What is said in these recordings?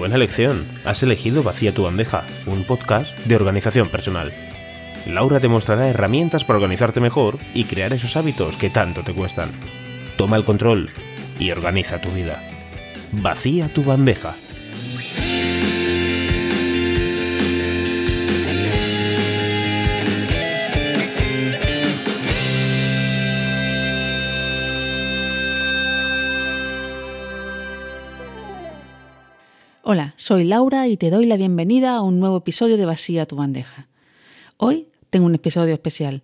Buena elección. Has elegido Vacía tu bandeja, un podcast de organización personal. Laura te mostrará herramientas para organizarte mejor y crear esos hábitos que tanto te cuestan. Toma el control y organiza tu vida. Vacía tu bandeja. Hola, soy Laura y te doy la bienvenida a un nuevo episodio de Vacía tu bandeja. Hoy tengo un episodio especial.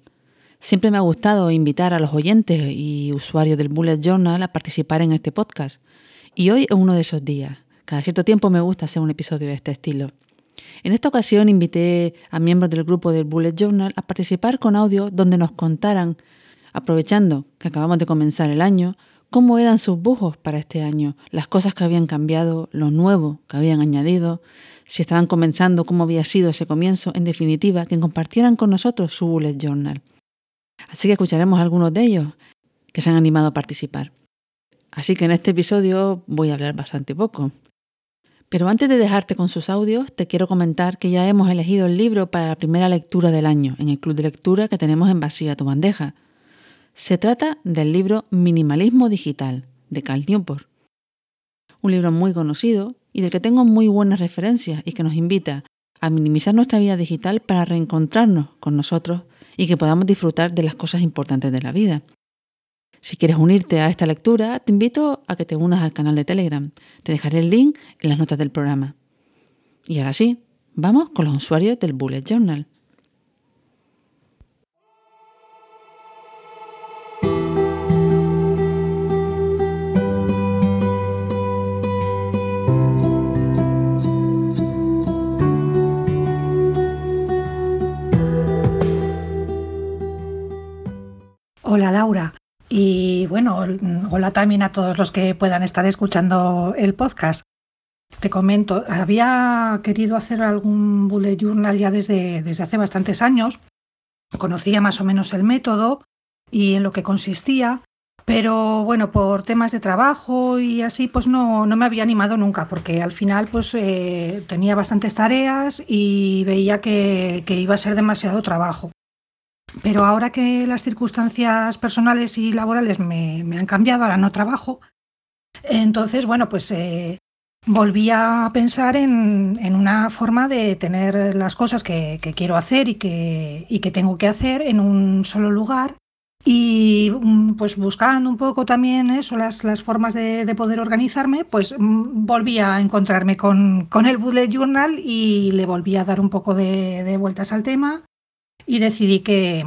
Siempre me ha gustado invitar a los oyentes y usuarios del Bullet Journal a participar en este podcast. Y hoy es uno de esos días. Cada cierto tiempo me gusta hacer un episodio de este estilo. En esta ocasión invité a miembros del grupo del Bullet Journal a participar con audio donde nos contaran, aprovechando que acabamos de comenzar el año, cómo eran sus bujos para este año, las cosas que habían cambiado, lo nuevo que habían añadido, si estaban comenzando, cómo había sido ese comienzo, en definitiva, que compartieran con nosotros su bullet journal. Así que escucharemos a algunos de ellos que se han animado a participar. Así que en este episodio voy a hablar bastante poco. Pero antes de dejarte con sus audios, te quiero comentar que ya hemos elegido el libro para la primera lectura del año en el club de lectura que tenemos en Vacía tu bandeja. Se trata del libro Minimalismo Digital de Cal Newport. Un libro muy conocido y del que tengo muy buenas referencias y que nos invita a minimizar nuestra vida digital para reencontrarnos con nosotros y que podamos disfrutar de las cosas importantes de la vida. Si quieres unirte a esta lectura, te invito a que te unas al canal de Telegram. Te dejaré el link en las notas del programa. Y ahora sí, vamos con los usuarios del Bullet Journal. Hola Laura. Y bueno, hola también a todos los que puedan estar escuchando el podcast. Te comento, había querido hacer algún bullet journal ya desde, desde hace bastantes años. Conocía más o menos el método y en lo que consistía, pero bueno, por temas de trabajo y así, pues no, no me había animado nunca, porque al final pues eh, tenía bastantes tareas y veía que, que iba a ser demasiado trabajo. Pero ahora que las circunstancias personales y laborales me, han cambiado, ahora no trabajo, entonces, bueno, pues eh, volví a pensar en, una forma de tener las cosas que, quiero hacer y que, tengo que hacer en un solo lugar. Y mm, pues buscando un poco también eso, las, formas de, poder organizarme, pues mm, volví a encontrarme con, con, el Bullet Journal y le volví a dar un poco de vueltas al tema y decidí que,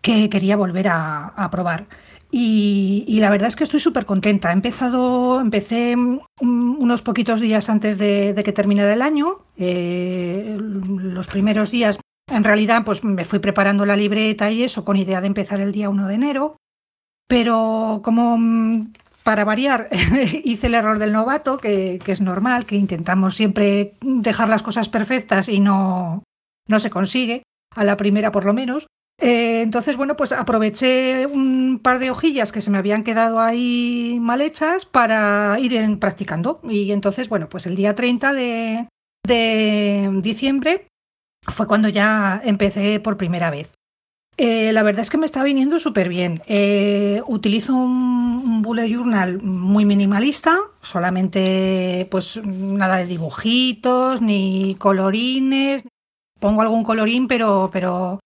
que quería volver a, probar. Y, la verdad es que estoy súper contenta. He empezado, empecé unos poquitos días antes de, que terminara el año. Eh, los primeros días, en realidad, pues me fui preparando la libreta y eso con idea de empezar el día 1 de enero. Pero como mm, para variar, hice el error del novato, que, que, es normal, que intentamos siempre dejar las cosas perfectas y no, no se consigue a la primera por lo menos. Eh, entonces, bueno, pues aproveché un par de hojillas que se me habían quedado ahí mal hechas para ir en, practicando. Y entonces, bueno, pues el día 30 de, diciembre fue cuando ya empecé por primera vez. Eh, la verdad es que me está viniendo súper bien. Eh, utilizo un, un, bullet journal muy minimalista, solamente pues nada de dibujitos, ni colorines, pongo algún colorín, pero, pero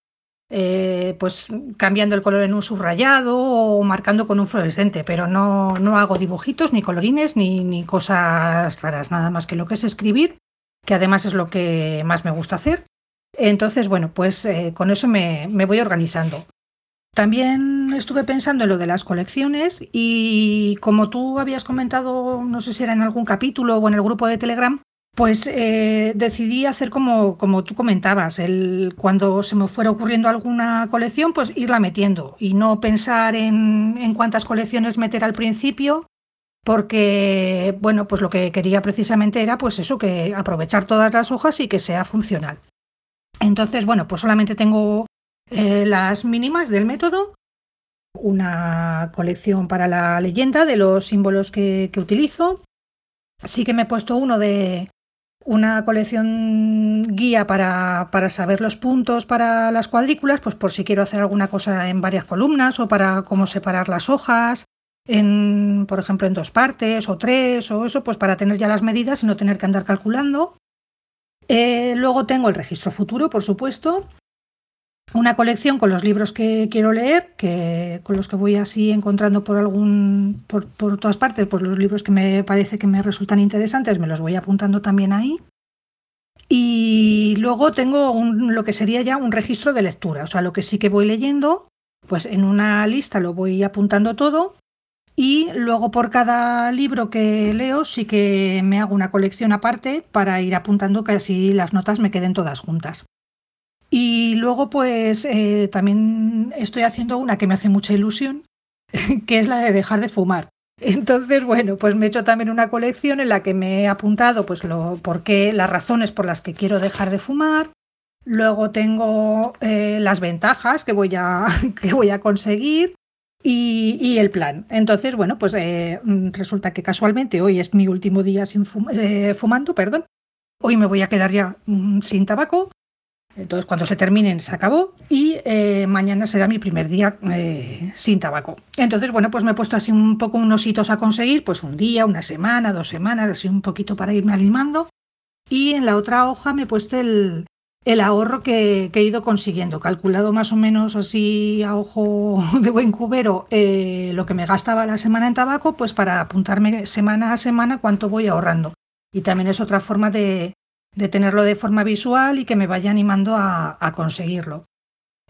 eh, pues cambiando el color en un subrayado o marcando con un fluorescente, pero no, no hago dibujitos, ni colorines, ni, ni, cosas raras, nada más que lo que es escribir, que además es lo que más me gusta hacer. Entonces, bueno, pues eh, con eso me, me voy organizando. También estuve pensando en lo de las colecciones y como tú habías comentado, no sé si era en algún capítulo o en el grupo de Telegram, pues eh, decidí hacer como, como tú comentabas, el, cuando se me fuera ocurriendo alguna colección, pues irla metiendo y no pensar en, en cuántas colecciones meter al principio, porque, bueno, pues lo que quería precisamente era, pues eso, que aprovechar todas las hojas y que sea funcional. Entonces, bueno, pues solamente tengo eh, las mínimas del método, una colección para la leyenda de los símbolos que, que utilizo, sí que me he puesto uno de una colección guía para, para, saber los puntos para las cuadrículas, pues por si quiero hacer alguna cosa en varias columnas o para cómo separar las hojas, en, por ejemplo, en dos partes o tres o eso, pues para tener ya las medidas y no tener que andar calculando. Eh, luego tengo el registro futuro, por supuesto, una colección con los libros que quiero leer, que, con los que voy así encontrando por algún por, por, todas partes, por los libros que me parece que me resultan interesantes, me los voy apuntando también ahí. Y luego tengo lo que sería ya un registro de lectura, o sea, lo que sí que voy leyendo, pues en una lista lo voy apuntando todo y luego por cada libro que leo sí que me hago una colección aparte para ir apuntando que así las notas me queden todas juntas. Y luego, pues eh, también estoy haciendo una que me hace mucha ilusión, que es la de dejar de fumar. Entonces, bueno, pues me he hecho también una colección en la que me he apuntado pues lo por qué, las razones por las que quiero dejar de fumar. Luego tengo eh, las ventajas que voy a, que voy a conseguir y, y, el plan. Entonces, bueno, pues eh, resulta que casualmente hoy es mi último día sin fumando, perdón. Hoy me voy a quedar ya mm, sin tabaco entonces, cuando se terminen, se acabó y eh, mañana será mi primer día eh, sin tabaco. Entonces, bueno, pues me he puesto así un poco unos hitos a conseguir, pues un día, una semana, dos semanas, así un poquito para irme animando. Y en la otra hoja me he puesto el, ahorro que, he ido consiguiendo, calculado más o menos así a ojo de buen cubero eh, lo que me gastaba la semana en tabaco, pues para apuntarme semana a semana cuánto voy ahorrando. Y también es otra forma de, de tenerlo de forma visual y que me vaya animando a, conseguirlo.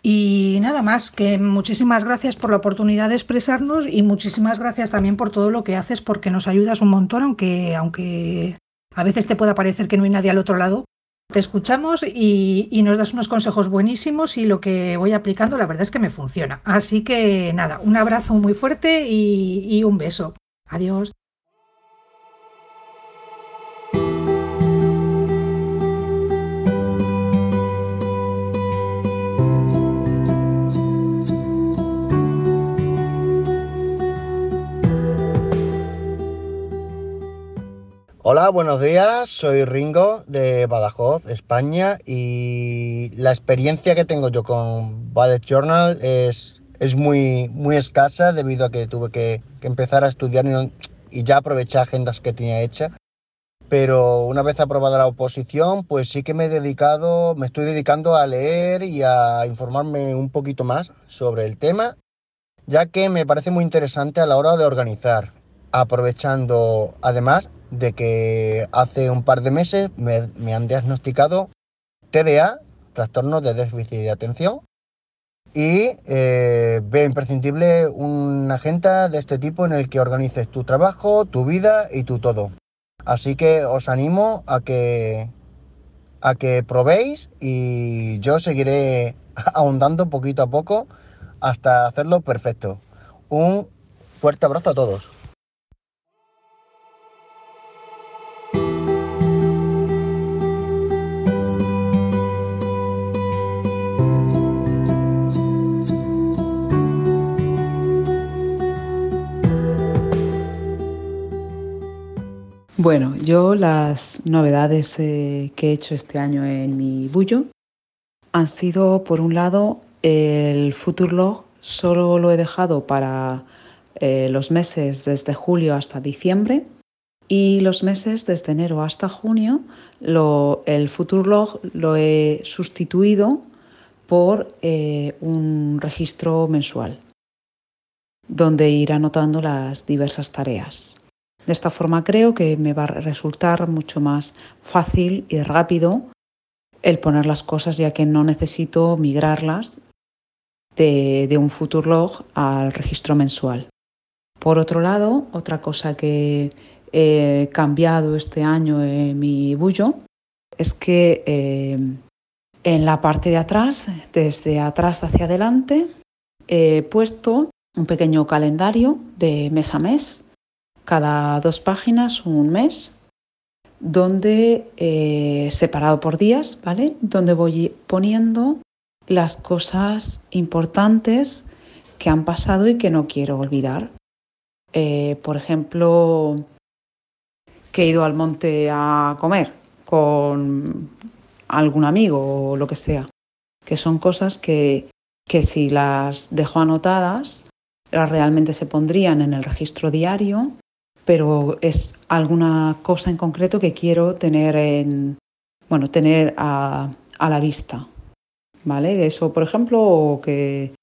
Y nada más, que muchísimas gracias por la oportunidad de expresarnos y muchísimas gracias también por todo lo que haces porque nos ayudas un montón, aunque, aunque a veces te pueda parecer que no hay nadie al otro lado. Te escuchamos y, nos das unos consejos buenísimos y lo que voy aplicando la verdad es que me funciona. Así que nada, un abrazo muy fuerte y un beso. Adiós. Hola, buenos días. Soy Ringo de Badajoz, España, y la experiencia que tengo yo con Bullet Journal es, es muy, muy escasa debido a que tuve que, empezar a estudiar y, ya aproveché agendas que tenía hechas. Pero una vez aprobada la oposición, pues sí que me he dedicado, me estoy dedicando a leer y a informarme un poquito más sobre el tema, ya que me parece muy interesante a la hora de organizar, aprovechando además de que hace un par de meses me, han diagnosticado TDA, trastorno de déficit de atención, y eh, veo imprescindible una agenda de este tipo en el que organices tu trabajo, tu vida y tu todo. Así que os animo a que, a que probéis y yo seguiré ahondando poquito a poco hasta hacerlo perfecto. Un fuerte abrazo a todos. Bueno, yo las novedades eh, que he hecho este año en mi bullo han sido, por un lado, el Futurlog solo lo he dejado para eh, los meses desde julio hasta diciembre y los meses desde enero hasta junio lo, el Futurlog lo he sustituido por eh, un registro mensual donde ir anotando las diversas tareas. De esta forma creo que me va a resultar mucho más fácil y rápido el poner las cosas ya que no necesito migrarlas de, un Futurlog al registro mensual. Por otro lado, otra cosa que he cambiado este año en mi bullo es que eh, en la parte de atrás, desde atrás hacia adelante, he puesto un pequeño calendario de mes a mes cada dos páginas un mes, donde eh, separado por días, ¿vale? Donde voy poniendo las cosas importantes que han pasado y que no quiero olvidar. Eh, por ejemplo, que he ido al monte a comer con algún amigo o lo que sea, que son cosas que, que si las dejo anotadas, realmente se pondrían en el registro diario, pero es alguna cosa en concreto que quiero tener en, bueno, tener a, a la vista. ¿Vale? Eso, por ejemplo, que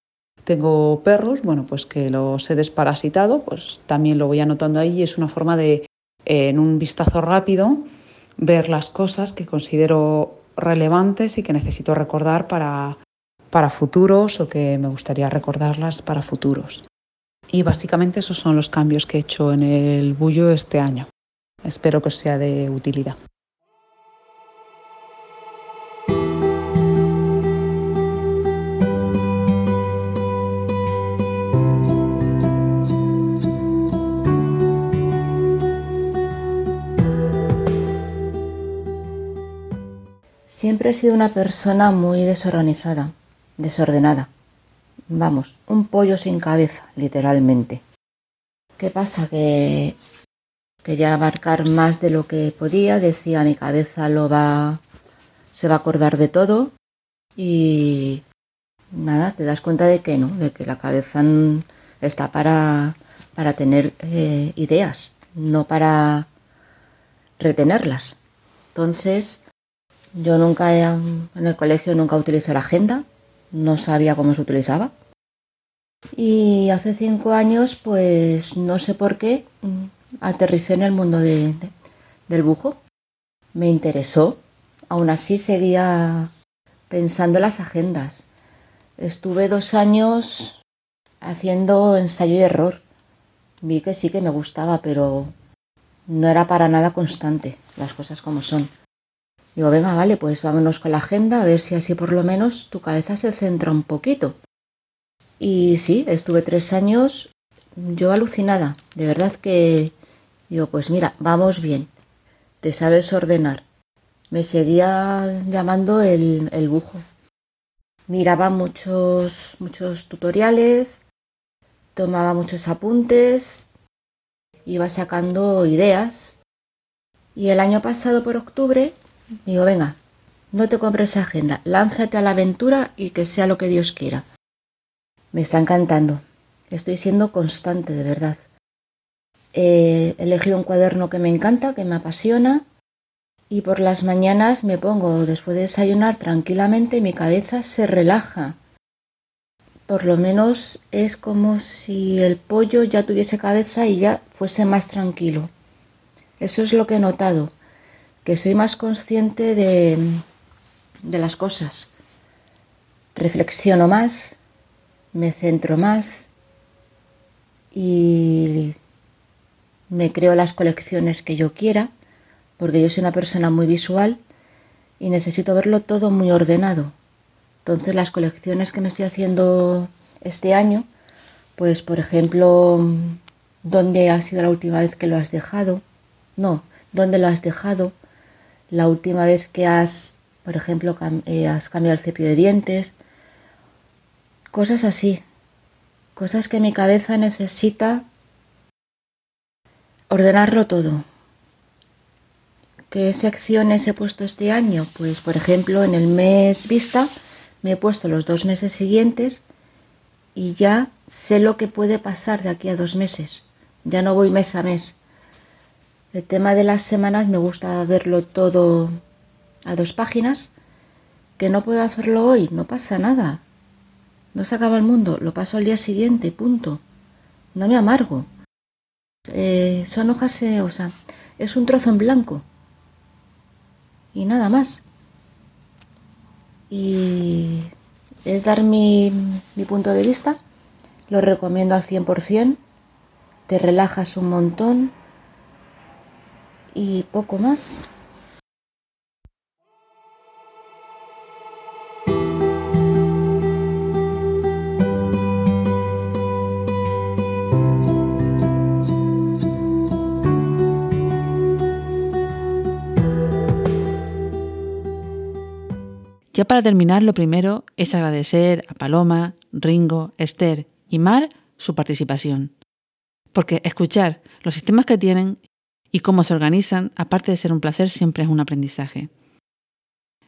tengo perros, bueno, pues que los he desparasitado, pues también lo voy anotando ahí es una forma de, en un vistazo rápido, ver las cosas que considero relevantes y que necesito recordar para, para futuros o que me gustaría recordarlas para futuros. Y básicamente esos son los cambios que he hecho en el bullo este año. Espero que os sea de utilidad. Siempre he sido una persona muy desorganizada, desordenada. Vamos, un pollo sin cabeza, literalmente. ¿Qué pasa? Que quería abarcar más de lo que podía, decía mi cabeza lo va se va a acordar de todo y nada, te das cuenta de que no, de que la cabeza está para, para tener eh, ideas, no para retenerlas. Entonces, yo nunca en el colegio nunca utilicé la agenda, no sabía cómo se utilizaba. Y hace cinco años, pues no sé por qué, mm, aterricé en el mundo del bujo. Me interesó. Aún así seguía pensando en las agendas. Estuve dos años haciendo ensayo y error. Vi que sí que me gustaba, pero no era para nada constante, las cosas como son. Digo, venga, vale, pues vámonos con la agenda a ver si así por lo menos tu cabeza se centra un poquito. Y sí, estuve tres años yo alucinada. De verdad que digo, pues mira, vamos bien. Te sabes ordenar. Me seguía llamando el, el bujo. Miraba muchos, muchos tutoriales, tomaba muchos apuntes, iba sacando ideas. Y el año pasado, por octubre, Digo, venga, no te compres agenda, lánzate a la aventura y que sea lo que Dios quiera. Me está encantando. Estoy siendo constante, de verdad. He elegido un cuaderno que me encanta, que me apasiona, y por las mañanas me pongo después de desayunar tranquilamente mi cabeza se relaja. Por lo menos es como si el pollo ya tuviese cabeza y ya fuese más tranquilo. Eso es lo que he notado que soy más consciente de, de las cosas. Reflexiono más, me centro más y me creo las colecciones que yo quiera, porque yo soy una persona muy visual y necesito verlo todo muy ordenado. Entonces las colecciones que me estoy haciendo este año, pues por ejemplo, ¿dónde ha sido la última vez que lo has dejado? No, ¿dónde lo has dejado? La última vez que has, por ejemplo, eh, has cambiado el cepillo de dientes, cosas así, cosas que mi cabeza necesita ordenarlo todo. ¿Qué secciones he puesto este año? Pues, por ejemplo, en el mes vista me he puesto los dos meses siguientes y ya sé lo que puede pasar de aquí a dos meses. Ya no voy mes a mes. El tema de las semanas me gusta verlo todo a dos páginas. Que no puedo hacerlo hoy, no pasa nada. No se acaba el mundo, lo paso al día siguiente, punto. No me amargo. Eh, son hojas, eh, o sea, es un trozo en blanco. Y nada más. Y es dar mi, mi punto de vista. Lo recomiendo al 100%. Te relajas un montón y poco más. Ya para terminar, lo primero es agradecer a Paloma, Ringo, Esther y Mar su participación. Porque escuchar los sistemas que tienen y cómo se organizan, aparte de ser un placer, siempre es un aprendizaje.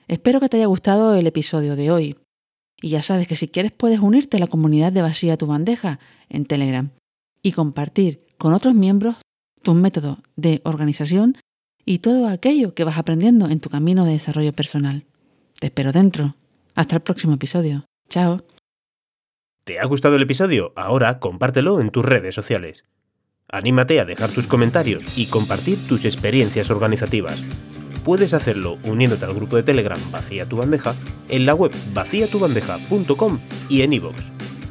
Espero que te haya gustado el episodio de hoy. Y ya sabes que si quieres puedes unirte a la comunidad de Vacía tu bandeja en Telegram y compartir con otros miembros tus métodos de organización y todo aquello que vas aprendiendo en tu camino de desarrollo personal. Te espero dentro. Hasta el próximo episodio. Chao. ¿Te ha gustado el episodio? Ahora compártelo en tus redes sociales. Anímate a dejar tus comentarios y compartir tus experiencias organizativas. Puedes hacerlo uniéndote al grupo de Telegram Vacía tu bandeja en la web vaciatubandeja.com y en iVoox.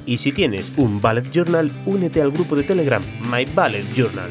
Y si tienes un Ballet Journal, únete al grupo de Telegram My Ballet Journal.